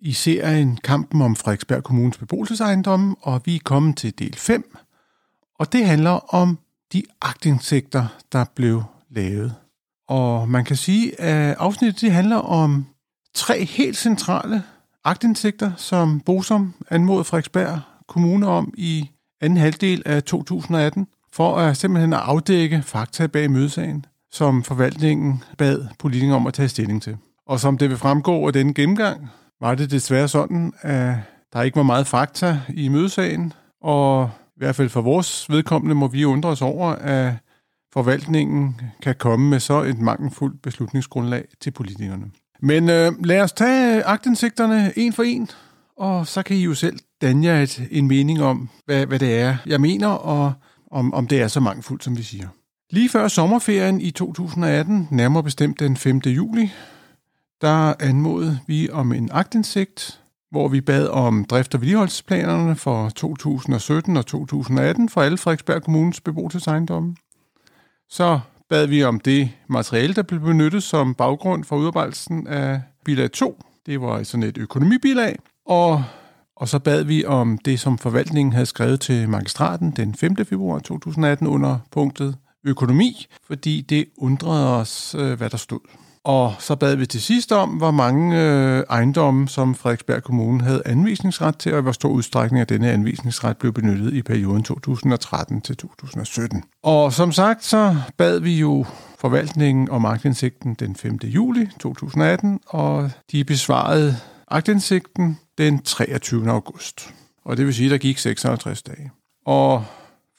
i serien Kampen om Frederiksberg Kommunes beboelsesejendomme, og vi er kommet til del 5, og det handler om de agtindsigter, der blev lavet. Og man kan sige, at afsnittet det handler om tre helt centrale agtindsigter, som Bosom anmodede Frederiksberg Kommune om i anden halvdel af 2018, for at simpelthen at afdække fakta bag mødesagen, som forvaltningen bad politikere om at tage stilling til. Og som det vil fremgå af denne gennemgang, var det desværre sådan, at der ikke var meget fakta i mødesagen, og i hvert fald for vores vedkommende må vi undre os over, at forvaltningen kan komme med så et mangelfuldt beslutningsgrundlag til politikerne. Men øh, lad os tage agtindsigterne en for en, og så kan I jo selv danne jer et, en mening om, hvad, hvad det er, jeg mener, og om, om det er så mangelfuldt, som vi siger. Lige før sommerferien i 2018, nærmere bestemt den 5. juli, der anmodede vi om en agtindsigt, hvor vi bad om drift- og vedligeholdelsesplanerne for 2017 og 2018 for alle Frederiksberg Kommunes beboelsesejendomme. Så bad vi om det materiale, der blev benyttet som baggrund for udarbejdelsen af bilag 2. Det var sådan et økonomibilag. Og, og så bad vi om det, som forvaltningen havde skrevet til magistraten den 5. februar 2018 under punktet økonomi, fordi det undrede os, øh, hvad der stod. Og så bad vi til sidst om, hvor mange øh, ejendomme, som Frederiksberg Kommune havde anvisningsret til, og hvor stor udstrækning af denne anvisningsret blev benyttet i perioden 2013 til 2017. Og som sagt, så bad vi jo forvaltningen om magtindsigten den 5. juli 2018, og de besvarede agtindsigten den 23. august. Og det vil sige, at der gik 56 dage. Og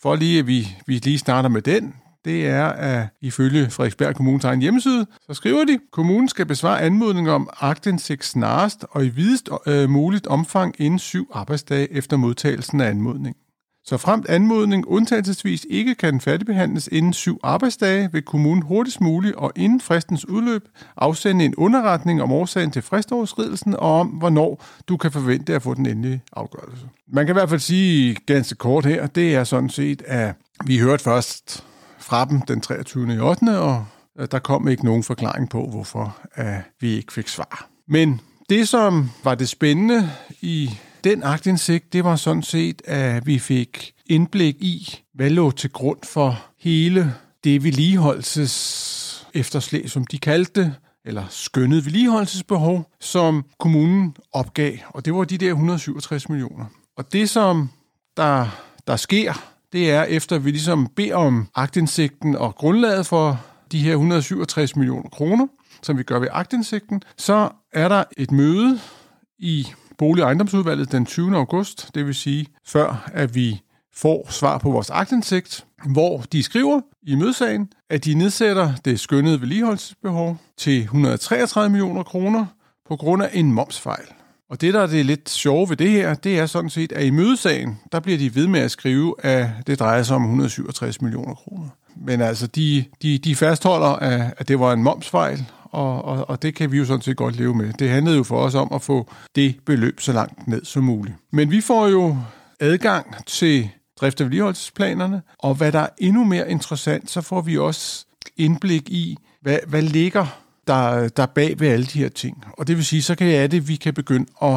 for lige at vi, vi lige starter med den, det er, at ifølge Frederiksberg Kommunes egen hjemmeside, så skriver de, kommunen skal besvare anmodning om agtindsigt snarest og i videst øh, muligt omfang inden syv arbejdsdage efter modtagelsen af anmodningen. Så fremt anmodning undtagelsesvis ikke kan færdigbehandles inden syv arbejdsdage, vil kommunen hurtigst muligt og inden fristens udløb afsende en underretning om årsagen til fristoverskridelsen og om, hvornår du kan forvente at få den endelige afgørelse. Man kan i hvert fald sige ganske kort her, det er sådan set, at vi hørte først fra dem den 23. i 8. og øh, der kom ikke nogen forklaring på, hvorfor at vi ikke fik svar. Men det, som var det spændende i den agtindsigt, det var sådan set, at vi fik indblik i, hvad lå til grund for hele det vedligeholdelses efterslæg, som de kaldte det, eller skønnet vedligeholdelsesbehov, som kommunen opgav. Og det var de der 167 millioner. Og det, som der, der sker, det er efter, at vi ligesom beder om agtindsigten og grundlaget for de her 167 millioner kroner, som vi gør ved agtindsigten, så er der et møde i Bolig- og ejendomsudvalget den 20. august, det vil sige før, at vi får svar på vores agtindsigt, hvor de skriver i mødesagen, at de nedsætter det skønnede vedligeholdelsesbehov til 133 millioner kroner på grund af en momsfejl. Og det, der er det lidt sjove ved det her, det er sådan set, at i mødesagen, der bliver de ved med at skrive, at det drejer sig om 167 millioner kroner. Men altså, de, de, de fastholder, at, at det var en momsfejl, og, og, og det kan vi jo sådan set godt leve med. Det handlede jo for os om at få det beløb så langt ned som muligt. Men vi får jo adgang til drift- og vedligeholdelsesplanerne, og hvad der er endnu mere interessant, så får vi også indblik i, hvad, hvad ligger der, der er bag ved alle de her ting. Og det vil sige, så kan jeg det vi kan begynde at,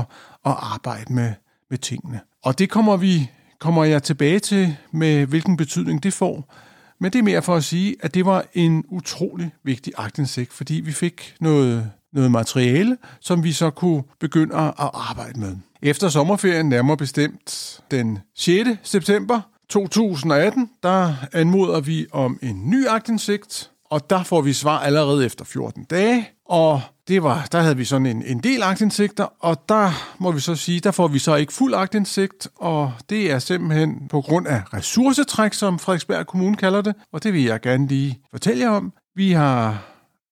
at arbejde med, med tingene. Og det kommer vi kommer jeg tilbage til med, hvilken betydning det får. Men det er mere for at sige, at det var en utrolig vigtig agtindsigt, fordi vi fik noget, noget materiale, som vi så kunne begynde at arbejde med. Efter sommerferien, nærmere bestemt den 6. september 2018, der anmoder vi om en ny agtindsigt, og der får vi svar allerede efter 14 dage. Og det var, der havde vi sådan en, en del aktindsigter, og der må vi så sige, der får vi så ikke fuld aktindsigt, og det er simpelthen på grund af ressourcetræk, som Frederiksberg Kommune kalder det, og det vil jeg gerne lige fortælle jer om. Vi har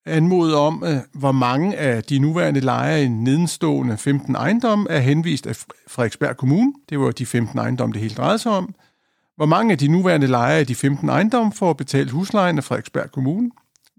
anmodet om, øh, hvor mange af de nuværende lejere i nedenstående 15 ejendomme er henvist af Frederiksberg Kommune. Det var de 15 ejendomme, det hele drejede sig om. Hvor mange af de nuværende lejere i de 15 ejendomme får betalt huslejen af Frederiksberg Kommune?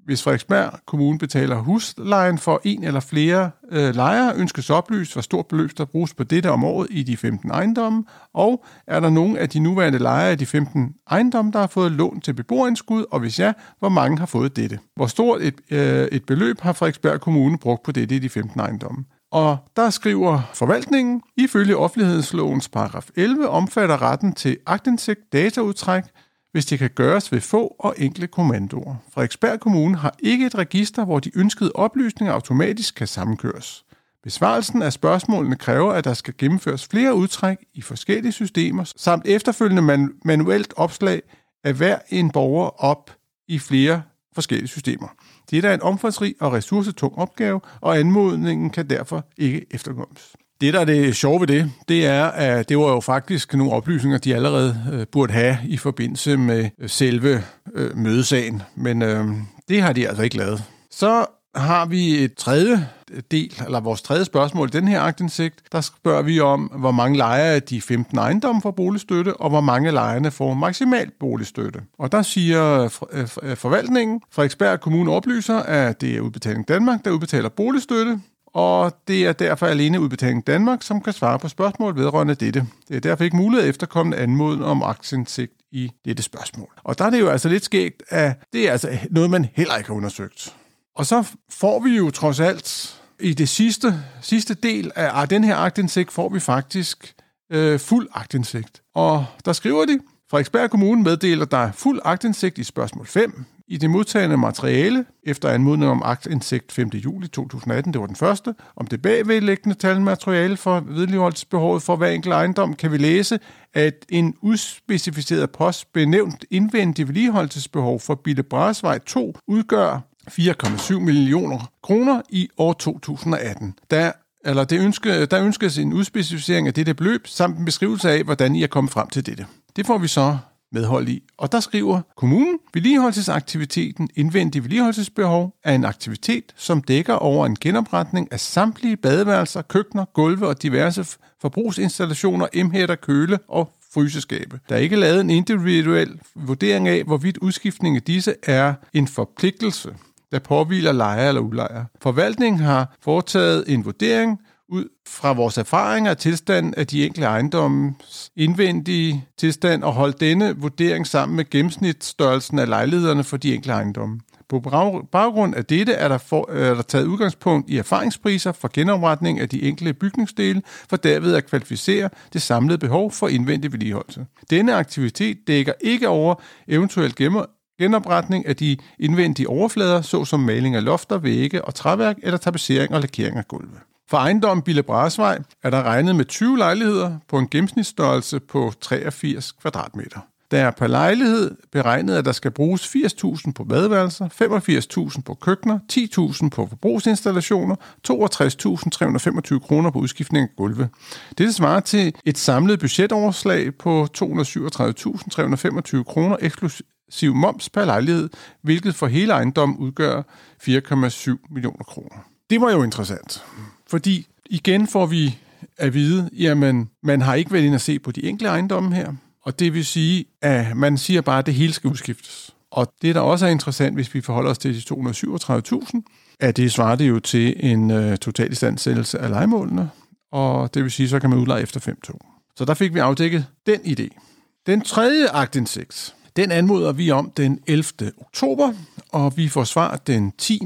Hvis Frederiksberg Kommune betaler huslejen for en eller flere øh, lejere, ønskes oplyst, hvor stort beløb der bruges på dette om året i de 15 ejendomme, og er der nogen af de nuværende lejere i de 15 ejendomme, der har fået lån til beboerindskud, og hvis ja, hvor mange har fået dette? Hvor stort et, øh, et beløb har Frederiksberg Kommune brugt på dette i de 15 ejendomme? Og der skriver forvaltningen, ifølge offentlighedslovens paragraf 11 omfatter retten til agtindsigt dataudtræk, hvis det kan gøres ved få og enkle kommandoer. Frederiksberg Kommune har ikke et register, hvor de ønskede oplysninger automatisk kan sammenkøres. Besvarelsen af spørgsmålene kræver, at der skal gennemføres flere udtræk i forskellige systemer, samt efterfølgende man- manuelt opslag af hver en borger op i flere forskellige systemer. Det er en omfangsrig og ressourcetung opgave, og anmodningen kan derfor ikke efterkommes. Det, der er det sjove ved det, det er, at det var jo faktisk nogle oplysninger, de allerede øh, burde have i forbindelse med øh, selve øh, mødesagen, men øh, det har de altså ikke lavet. Så har vi et tredje del, eller vores tredje spørgsmål i den her aktindsigt. Der spørger vi om, hvor mange lejere af de 15 ejendomme får boligstøtte, og hvor mange lejerne får maksimal boligstøtte. Og der siger øh, øh, øh, forvaltningen, Frederiksberg Kommune oplyser, at det er Udbetaling Danmark, der udbetaler boligstøtte, og det er derfor alene Udbetaling Danmark, som kan svare på spørgsmål vedrørende dette. Det er derfor ikke muligt at efterkomme anmoden om aktindsigt i dette spørgsmål. Og der er det jo altså lidt skægt, at det er altså noget, man heller ikke har undersøgt. Og så får vi jo trods alt i det sidste, sidste del af ah, den her aktindsigt, får vi faktisk øh, fuld aktindsigt. Og der skriver de, Frederiksberg Kommune meddeler, der fuld aktindsigt i spørgsmål 5 i det modtagende materiale, efter anmodning om aktindsigt 5. juli 2018, det var den første, om det bagvedlæggende talmateriale for vedligeholdelsesbehovet for hver enkelt ejendom, kan vi læse, at en udspecificeret post benævnt indvendig vedligeholdelsesbehov for Bille Brasvej 2 udgør 4,7 millioner kroner i år 2018. Der eller det ønske, der ønskes en udspecificering af dette beløb, samt en beskrivelse af, hvordan I er kommet frem til dette. Det får vi så medhold i. Og der skriver kommunen, vedligeholdelsesaktiviteten indvendig vedligeholdelsesbehov er en aktivitet, som dækker over en genopretning af samtlige badeværelser, køkkener, gulve og diverse forbrugsinstallationer, emhætter, køle og fryseskabe. Der er ikke lavet en individuel vurdering af, hvorvidt udskiftning af disse er en forpligtelse, der påviler lejer eller udlejer. Forvaltningen har foretaget en vurdering, ud fra vores erfaringer af tilstanden af de enkelte ejendommes indvendige tilstand og holdt denne vurdering sammen med gennemsnitsstørrelsen af lejlighederne for de enkelte ejendomme. På baggrund af dette er der, for, øh, er der taget udgangspunkt i erfaringspriser for genopretning af de enkelte bygningsdele, for derved at kvalificere det samlede behov for indvendig vedligeholdelse. Denne aktivitet dækker ikke over eventuelt genopretning af de indvendige overflader, såsom maling af lofter, vægge og træværk eller tapetsering og lakering af gulve. For ejendommen Bille Brasvej er der regnet med 20 lejligheder på en gennemsnitsstørrelse på 83 kvadratmeter. Der er per lejlighed beregnet, at der skal bruges 80.000 på badeværelser, 85.000 på køkkener, 10.000 på forbrugsinstallationer, 62.325 kroner på udskiftning af gulve. Det svarer til et samlet budgetoverslag på 237.325 kroner siv moms per lejlighed, hvilket for hele ejendommen udgør 4,7 millioner kroner. Det var jo interessant. Fordi igen får vi at vide, jamen, man har ikke været inde at se på de enkelte ejendomme her, og det vil sige, at man siger bare, at det hele skal udskiftes. Og det, der også er interessant, hvis vi forholder os til de 237.000, at det svarer det jo til en uh, total istandsættelse af legemålene, og det vil sige, så kan man udleje efter 5.2. Så der fik vi afdækket den idé. Den tredje aktindsigt, den anmoder vi om den 11. oktober, og vi får svar den 10.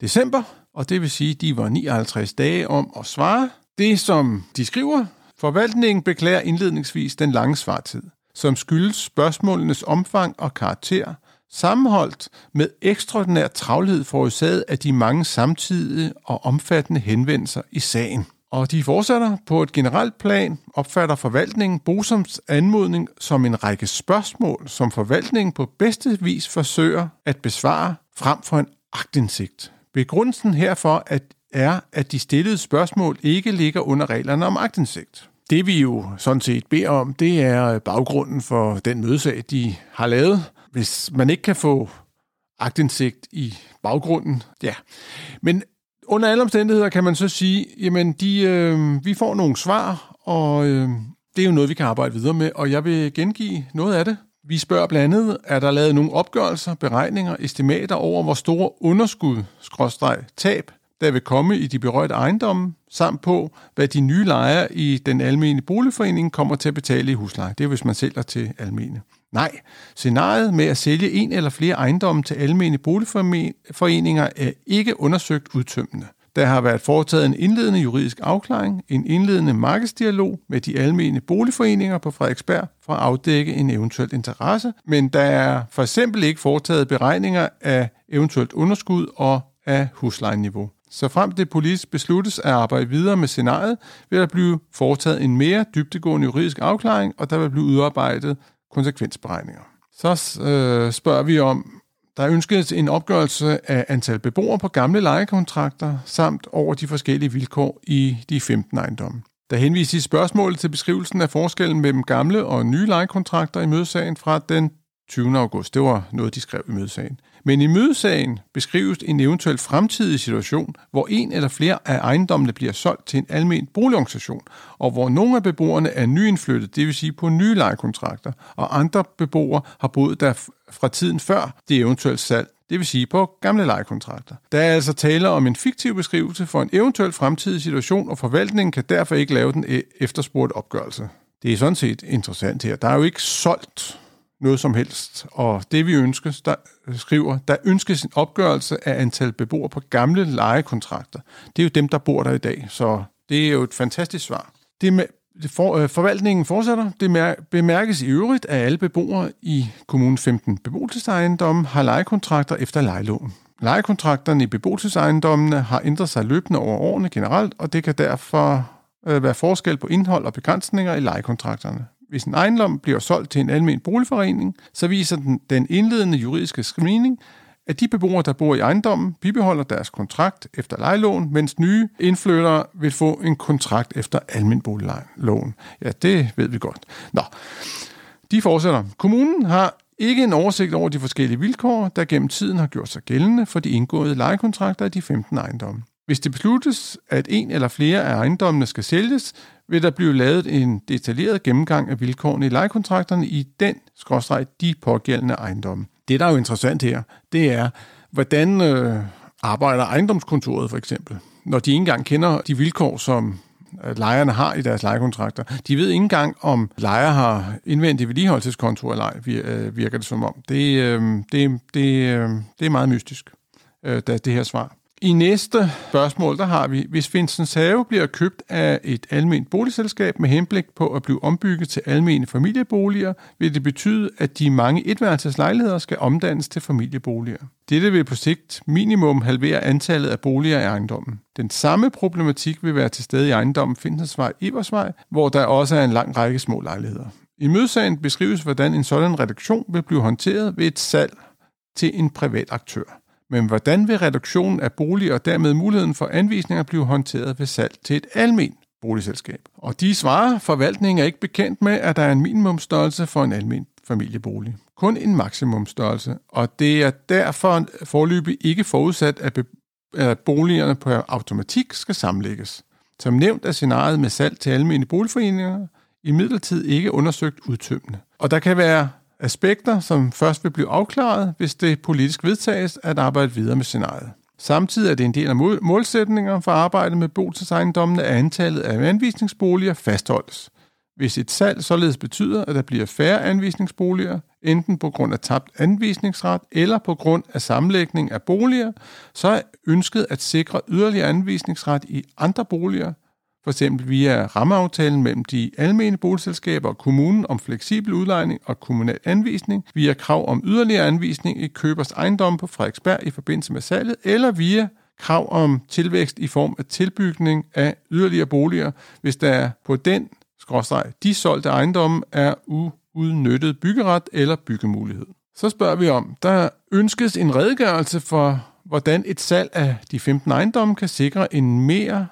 december, og det vil sige, at de var 59 dage om at svare. Det, som de skriver, forvaltningen beklager indledningsvis den lange svartid, som skyldes spørgsmålenes omfang og karakter, sammenholdt med ekstraordinær travlhed forårsaget af de mange samtidige og omfattende henvendelser i sagen. Og de fortsætter på et generelt plan, opfatter forvaltningen Bosoms anmodning som en række spørgsmål, som forvaltningen på bedste vis forsøger at besvare frem for en agtindsigt. Begrundelsen herfor at er, at de stillede spørgsmål ikke ligger under reglerne om agtindsigt. Det vi jo sådan set beder om, det er baggrunden for den mødesag, de har lavet. Hvis man ikke kan få agtindsigt i baggrunden, ja. Men under alle omstændigheder kan man så sige, jamen de, øh, vi får nogle svar, og øh, det er jo noget, vi kan arbejde videre med, og jeg vil gengive noget af det. Vi spørger blandt andet, er der lavet nogle opgørelser, beregninger, estimater over, hvor store underskud, skråstreg, tab, der vil komme i de berørte ejendomme, samt på, hvad de nye lejere i den almene boligforening kommer til at betale i husleje. Det er, hvis man sælger til almene. Nej, scenariet med at sælge en eller flere ejendomme til almene boligforeninger er ikke undersøgt udtømmende. Der har været foretaget en indledende juridisk afklaring, en indledende markedsdialog med de almene boligforeninger på Frederiksberg for at afdække en eventuel interesse, men der er for eksempel ikke foretaget beregninger af eventuelt underskud og af huslejeniveau. Så frem det politisk besluttes at arbejde videre med scenariet, vil der blive foretaget en mere dybtegående juridisk afklaring, og der vil blive udarbejdet konsekvensberegninger. Så øh, spørger vi om, der ønskes en opgørelse af antal beboere på gamle lejekontrakter, samt over de forskellige vilkår i de 15 ejendomme. Der henvises i spørgsmålet til beskrivelsen af forskellen mellem gamle og nye lejekontrakter i mødesagen fra den 20. august. Det var noget, de skrev i mødesagen. Men i mødesagen beskrives en eventuel fremtidig situation, hvor en eller flere af ejendommene bliver solgt til en almen boligorganisation, og hvor nogle af beboerne er nyindflyttet, det vil sige på nye lejekontrakter, og andre beboere har boet der fra tiden før det eventuelle salg, det vil sige på gamle lejekontrakter. Der er altså tale om en fiktiv beskrivelse for en eventuel fremtidig situation, og forvaltningen kan derfor ikke lave den e-, efterspurgte opgørelse. Det er sådan set interessant her. Der er jo ikke solgt noget som helst. Og det vi ønsker, der øh, skriver, der ønskes en opgørelse af antal beboere på gamle lejekontrakter. Det er jo dem, der bor der i dag, så det er jo et fantastisk svar. Det med, for, øh, forvaltningen fortsætter. Det bemærkes i øvrigt, at alle beboere i kommunen 15 beboelsesejendomme har lejekontrakter efter lejeloven. Lejekontrakterne i beboelsesejendommene har ændret sig løbende over årene generelt, og det kan derfor øh, være forskel på indhold og begrænsninger i lejekontrakterne. Hvis en ejendom bliver solgt til en almen boligforening, så viser den, den indledende juridiske screening, at de beboere, der bor i ejendommen, bibeholder deres kontrakt efter lejelån, mens nye indflyttere vil få en kontrakt efter almen boliglån. Ja, det ved vi godt. Nå, de fortsætter. Kommunen har ikke en oversigt over de forskellige vilkår, der gennem tiden har gjort sig gældende for de indgåede lejekontrakter af de 15 ejendomme. Hvis det besluttes, at en eller flere af ejendommene skal sælges, vil der blive lavet en detaljeret gennemgang af vilkårene i lejekontrakterne i den, skråstreg, de pågældende ejendomme. Det, der er jo interessant her, det er, hvordan øh, arbejder ejendomskontoret for eksempel, når de ikke engang kender de vilkår, som øh, lejerne har i deres lejekontrakter. De ved ikke engang, om lejer har indvendig vedligeholdelseskonto eller ej, øh, virker det som om. Det, øh, det, det, øh, det er meget mystisk, det her svar. I næste spørgsmål, der har vi, hvis Vincents Have bliver købt af et almindeligt boligselskab med henblik på at blive ombygget til almene familieboliger, vil det betyde, at de mange etværelseslejligheder skal omdannes til familieboliger. Dette vil på sigt minimum halvere antallet af boliger i ejendommen. Den samme problematik vil være til stede i ejendommen Finsensvej Iversvej, hvor der også er en lang række små lejligheder. I mødesagen beskrives, hvordan en sådan reduktion vil blive håndteret ved et salg til en privat aktør. Men hvordan vil reduktionen af bolig og dermed muligheden for anvisninger blive håndteret ved salg til et almen boligselskab? Og de svarer, forvaltningen er ikke bekendt med, at der er en minimumstørrelse for en almen familiebolig. Kun en maksimumstørrelse, og det er derfor forløbig ikke forudsat, at, at boligerne på automatik skal sammenlægges. Som nævnt er scenariet med salg til almindelige boligforeninger i midlertid ikke undersøgt udtømmende. Og der kan være aspekter, som først vil blive afklaret, hvis det politisk vedtages at arbejde videre med scenariet. Samtidig er det en del af målsætninger for arbejdet med boligsejendommene, at antallet af anvisningsboliger fastholdes. Hvis et salg således betyder, at der bliver færre anvisningsboliger, enten på grund af tabt anvisningsret eller på grund af sammenlægning af boliger, så er ønsket at sikre yderligere anvisningsret i andre boliger, for eksempel via rammeaftalen mellem de almene boligselskaber og kommunen om fleksibel udlejning og kommunal anvisning, via krav om yderligere anvisning i købers ejendom på Frederiksberg i forbindelse med salget, eller via krav om tilvækst i form af tilbygning af yderligere boliger, hvis der på den skråstreg, de solgte ejendomme er uudnyttet byggeret eller byggemulighed. Så spørger vi om, der ønskes en redegørelse for, hvordan et salg af de 15 ejendomme kan sikre en mere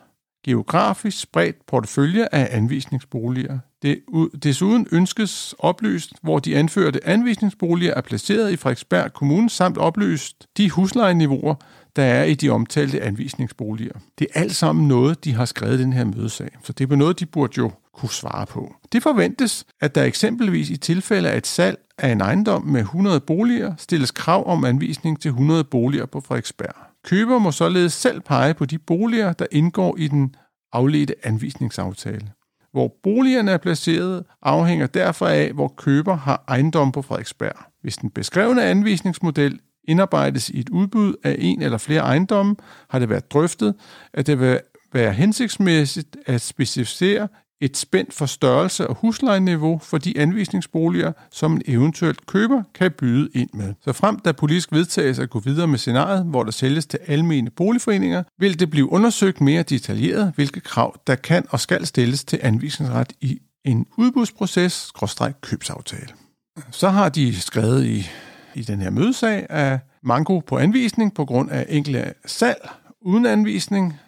geografisk spredt portefølje af anvisningsboliger. Det, desuden ønskes oplyst, hvor de anførte anvisningsboliger er placeret i Frederiksberg Kommune, samt oplyst de huslejeniveauer, der er i de omtalte anvisningsboliger. Det er alt sammen noget, de har skrevet i den her mødesag, så det er noget, de burde jo kunne svare på. Det forventes, at der eksempelvis i tilfælde af et salg af en ejendom med 100 boliger stilles krav om anvisning til 100 boliger på Frederiksberg. Køber må således selv pege på de boliger, der indgår i den afledte anvisningsaftale. Hvor boligerne er placeret, afhænger derfor af, hvor køber har ejendom på Frederiksberg. Hvis den beskrevne anvisningsmodel indarbejdes i et udbud af en eller flere ejendomme, har det været drøftet, at det vil være hensigtsmæssigt at specificere et spænd for størrelse og huslejeniveau for de anvisningsboliger, som en eventuelt køber kan byde ind med. Så frem der politisk vedtages at gå videre med scenariet, hvor der sælges til almene boligforeninger, vil det blive undersøgt mere detaljeret, hvilke krav der kan og skal stilles til anvisningsret i en udbudsproces, købsaftale. Så har de skrevet i, i den her mødesag, at manko på anvisning på grund af enkelte salg uden anvisning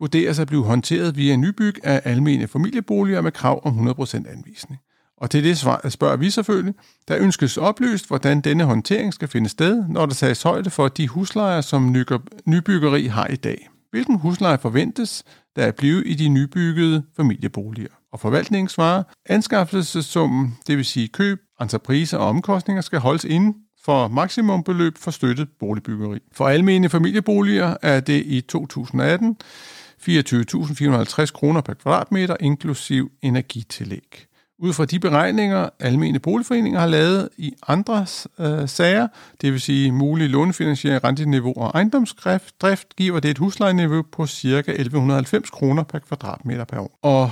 vurderes at blive håndteret via nybyg af almene familieboliger med krav om 100% anvisning. Og til det spørger vi selvfølgelig, der ønskes oplyst, hvordan denne håndtering skal finde sted, når der tages højde for de huslejer, som nybyggeri har i dag. Hvilken husleje forventes der at blive i de nybyggede familieboliger? Og forvaltningen svarer, anskaffelsessummen, det vil sige køb, entrepriser og omkostninger, skal holdes inden for maksimumbeløb for støttet boligbyggeri. For almene familieboliger er det i 2018 24.450 kroner per kvadratmeter, inklusiv energitillæg. Ud fra de beregninger, almene boligforeninger har lavet i andre øh, sager, det vil sige mulig lånefinansiering, renteniveau og ejendomsdrift, giver det et huslejeniveau på ca. 1190 kroner per kvadratmeter per år. Og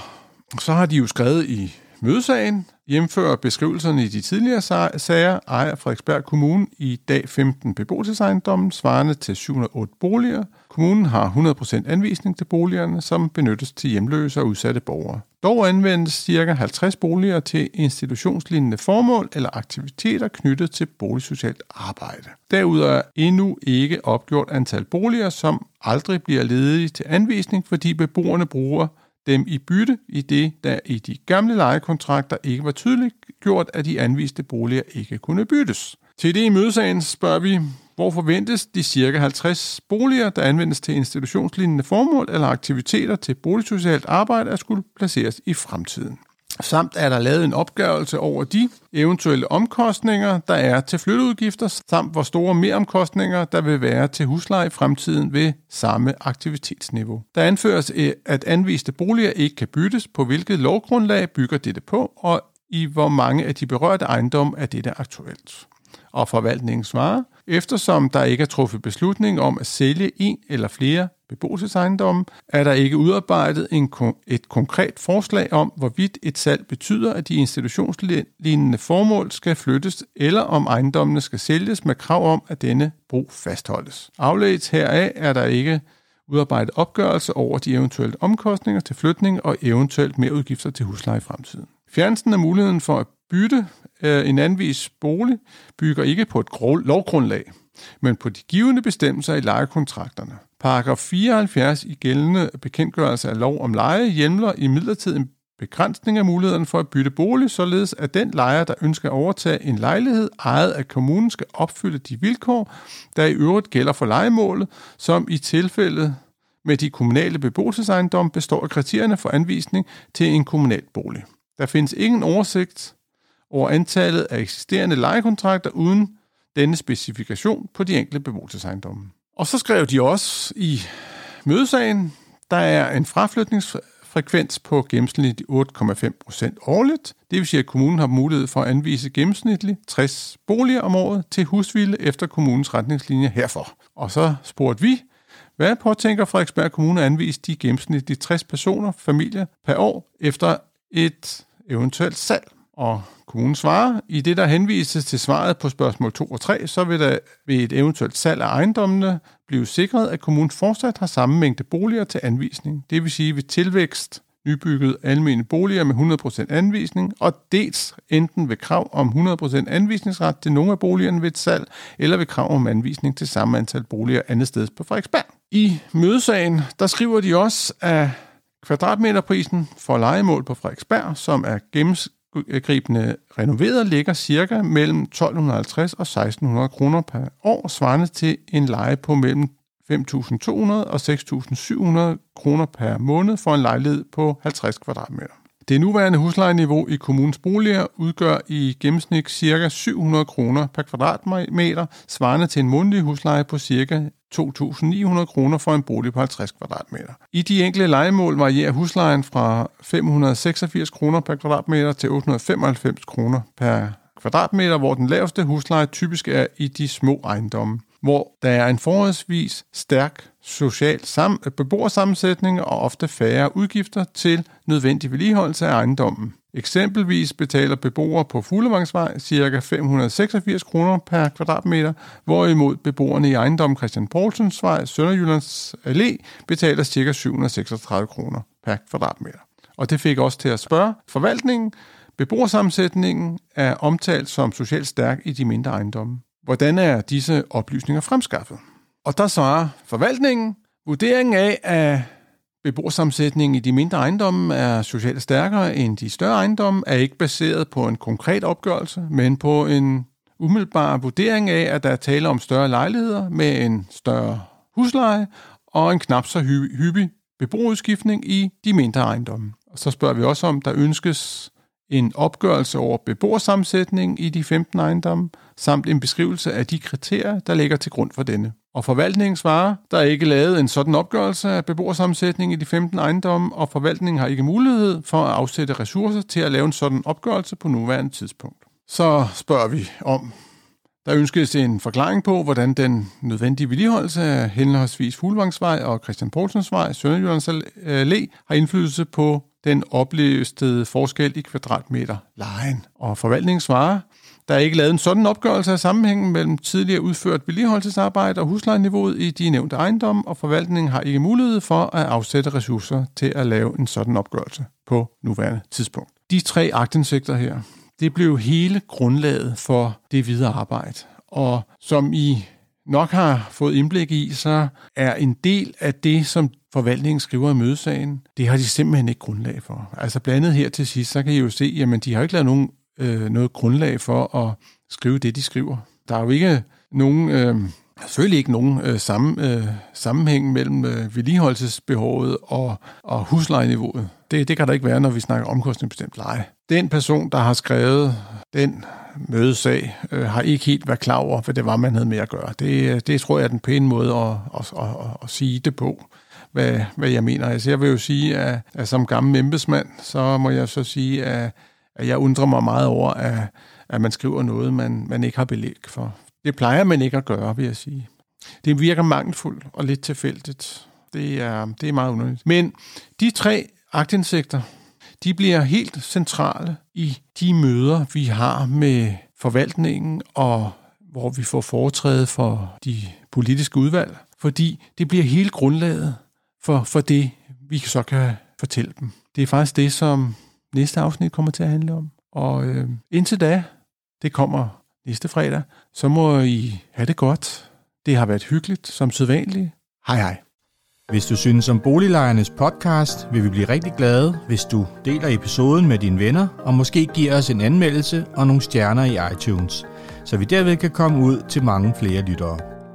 så har de jo skrevet i mødesagen, Hjemfører beskrivelserne i de tidligere sager, ejer Frederiksberg Kommune i dag 15 beboelsesejendomme, svarende til 708 boliger. Kommunen har 100% anvisning til boligerne, som benyttes til hjemløse og udsatte borgere. Dog anvendes ca. 50 boliger til institutionslignende formål eller aktiviteter knyttet til boligsocialt arbejde. Derudover er endnu ikke opgjort antal boliger, som aldrig bliver ledige til anvisning, fordi beboerne bruger dem i bytte, i det der i de gamle lejekontrakter ikke var tydeligt gjort, at de anviste boliger ikke kunne byttes. Til det i mødesagen spørger vi, hvor forventes de cirka 50 boliger, der anvendes til institutionslignende formål eller aktiviteter til boligsocialt arbejde, at skulle placeres i fremtiden. Samt er der lavet en opgørelse over de eventuelle omkostninger, der er til flytteudgifter, samt hvor store meromkostninger, der vil være til husleje i fremtiden ved samme aktivitetsniveau. Der anføres, eh, at anviste boliger ikke kan byttes, på hvilket lovgrundlag bygger dette på, og i hvor mange af de berørte ejendomme er dette aktuelt. Og forvaltningens varer, eftersom der ikke er truffet beslutning om at sælge en eller flere beboelsesejendomme, er der ikke udarbejdet en, et konkret forslag om, hvorvidt et salg betyder, at de institutionslignende formål skal flyttes, eller om ejendommene skal sælges med krav om, at denne brug fastholdes. Afledt heraf er der ikke udarbejdet opgørelse over de eventuelle omkostninger til flytning og eventuelt mere udgifter til husleje i fremtiden. Fjernelsen af muligheden for at bytte øh, en anvis bolig bygger ikke på et lovgrundlag, men på de givende bestemmelser i lejekontrakterne. Paragraf 74 i gældende bekendtgørelse af lov om leje hjemler i midlertid en begrænsning af mulighederne for at bytte bolig, således at den lejer, der ønsker at overtage en lejlighed ejet af kommunen, skal opfylde de vilkår, der i øvrigt gælder for lejemålet, som i tilfældet med de kommunale beboelsesejendomme består af kriterierne for anvisning til en kommunal bolig. Der findes ingen oversigt over antallet af eksisterende lejekontrakter uden denne specifikation på de enkelte beboelsesejendomme. Og så skrev de også i mødesagen, der er en fraflytningsfrekvens på gennemsnitligt 8,5 procent årligt. Det vil sige, at kommunen har mulighed for at anvise gennemsnitligt 60 boliger om året til husvilde efter kommunens retningslinjer herfor. Og så spurgte vi, hvad påtænker Frederiksberg Kommune at anvise de gennemsnitligt 60 personer, familier per år efter et eventuelt salg? Og kommunen svarer, i det der henvises til svaret på spørgsmål 2 og 3, så vil der ved et eventuelt salg af ejendommene blive sikret, at kommunen fortsat har samme mængde boliger til anvisning. Det vil sige ved tilvækst nybygget almene boliger med 100% anvisning, og dels enten ved krav om 100% anvisningsret til nogle af boligerne ved et salg, eller ved krav om anvisning til samme antal boliger andet sted på Frederiksberg. I mødesagen, der skriver de også, at kvadratmeterprisen for legemål på Frederiksberg, som er gennems gennemgribende renoveret, ligger cirka mellem 1250 og 1600 kroner per år, svarende til en leje på mellem 5.200 og 6.700 kroner per måned for en lejlighed på 50 kvadratmeter. Det nuværende huslejeniveau i kommunens boliger udgør i gennemsnit ca. 700 kroner per kvadratmeter, svarende til en månedlig husleje på ca. 2.900 kroner for en bolig på 50 kvadratmeter. I de enkelte legemål varierer huslejen fra 586 kroner per kvadratmeter til 895 kroner per kvadratmeter, hvor den laveste husleje typisk er i de små ejendomme hvor der er en forholdsvis stærk social sam- beboersammensætning og ofte færre udgifter til nødvendig vedligeholdelse af ejendommen. Eksempelvis betaler beboere på Fuglevangsvej ca. 586 kroner per kvadratmeter, hvorimod beboerne i ejendommen Christian Poulsens Vej, Sønderjyllands Allé, betaler ca. 736 kroner per kvadratmeter. Og det fik også til at spørge forvaltningen. Beboersammensætningen er omtalt som socialt stærk i de mindre ejendomme. Hvordan er disse oplysninger fremskaffet? Og der svarer forvaltningen, vurderingen af, at beboersammensætningen i de mindre ejendomme er socialt stærkere end de større ejendomme, er ikke baseret på en konkret opgørelse, men på en umiddelbar vurdering af, at der er tale om større lejligheder med en større husleje og en knap så hyppig beboerudskiftning i de mindre ejendomme. Og så spørger vi også om, der ønskes en opgørelse over beboersammensætning i de 15 ejendomme, samt en beskrivelse af de kriterier, der ligger til grund for denne. Og forvaltningen svarer, der er ikke lavet en sådan opgørelse af beboersammensætning i de 15 ejendomme, og forvaltningen har ikke mulighed for at afsætte ressourcer til at lave en sådan opgørelse på nuværende tidspunkt. Så spørger vi om, der ønskes en forklaring på, hvordan den nødvendige vedligeholdelse af henholdsvis Fuglvangsvej og Christian Poulsens Vej, Sønderjyllands Allé, har indflydelse på den oplevede forskel i kvadratmeter lejen. Og forvaltningen svarer, der er ikke lavet en sådan opgørelse af sammenhængen mellem tidligere udført vedligeholdelsesarbejde og huslejeniveauet i de nævnte ejendomme, og forvaltningen har ikke mulighed for at afsætte ressourcer til at lave en sådan opgørelse på nuværende tidspunkt. De tre agtindsigter her, det blev hele grundlaget for det videre arbejde. Og som I nok har fået indblik i, så er en del af det, som forvaltningen skriver i mødesagen, det har de simpelthen ikke grundlag for. Altså blandet her til sidst, så kan I jo se, jamen de har ikke lavet nogen, øh, noget grundlag for at skrive det, de skriver. Der er jo ikke nogen, øh, selvfølgelig ikke nogen øh, samme, øh, sammenhæng mellem øh, vedligeholdelsesbehovet og, og huslejeniveauet. Det, det kan der ikke være, når vi snakker omkostningsbestemt leje. Den person, der har skrevet den mødesag, øh, har ikke helt været klar over, hvad det var, man havde med at gøre. Det, øh, det tror jeg er den pæne måde at, at, at, at, at sige det på hvad, hvad jeg mener. Altså, jeg vil jo sige, at, at som gammel embedsmand, så må jeg så sige, at, at jeg undrer mig meget over, at, at man skriver noget, man, man ikke har belæg for. Det plejer man ikke at gøre, vil jeg sige. Det virker mangelfuldt og lidt tilfældigt. Det er, det er meget underligt. Men de tre agtindsigter, de bliver helt centrale i de møder, vi har med forvaltningen, og hvor vi får foretræde for de politiske udvalg, fordi det bliver hele grundlaget for, for det, vi så kan fortælle dem. Det er faktisk det, som næste afsnit kommer til at handle om. Og øh, indtil da, det kommer næste fredag, så må I have det godt. Det har været hyggeligt, som sædvanligt. Hej hej. Hvis du synes om Boliglejernes podcast, vil vi blive rigtig glade, hvis du deler episoden med dine venner, og måske giver os en anmeldelse og nogle stjerner i iTunes, så vi derved kan komme ud til mange flere lyttere.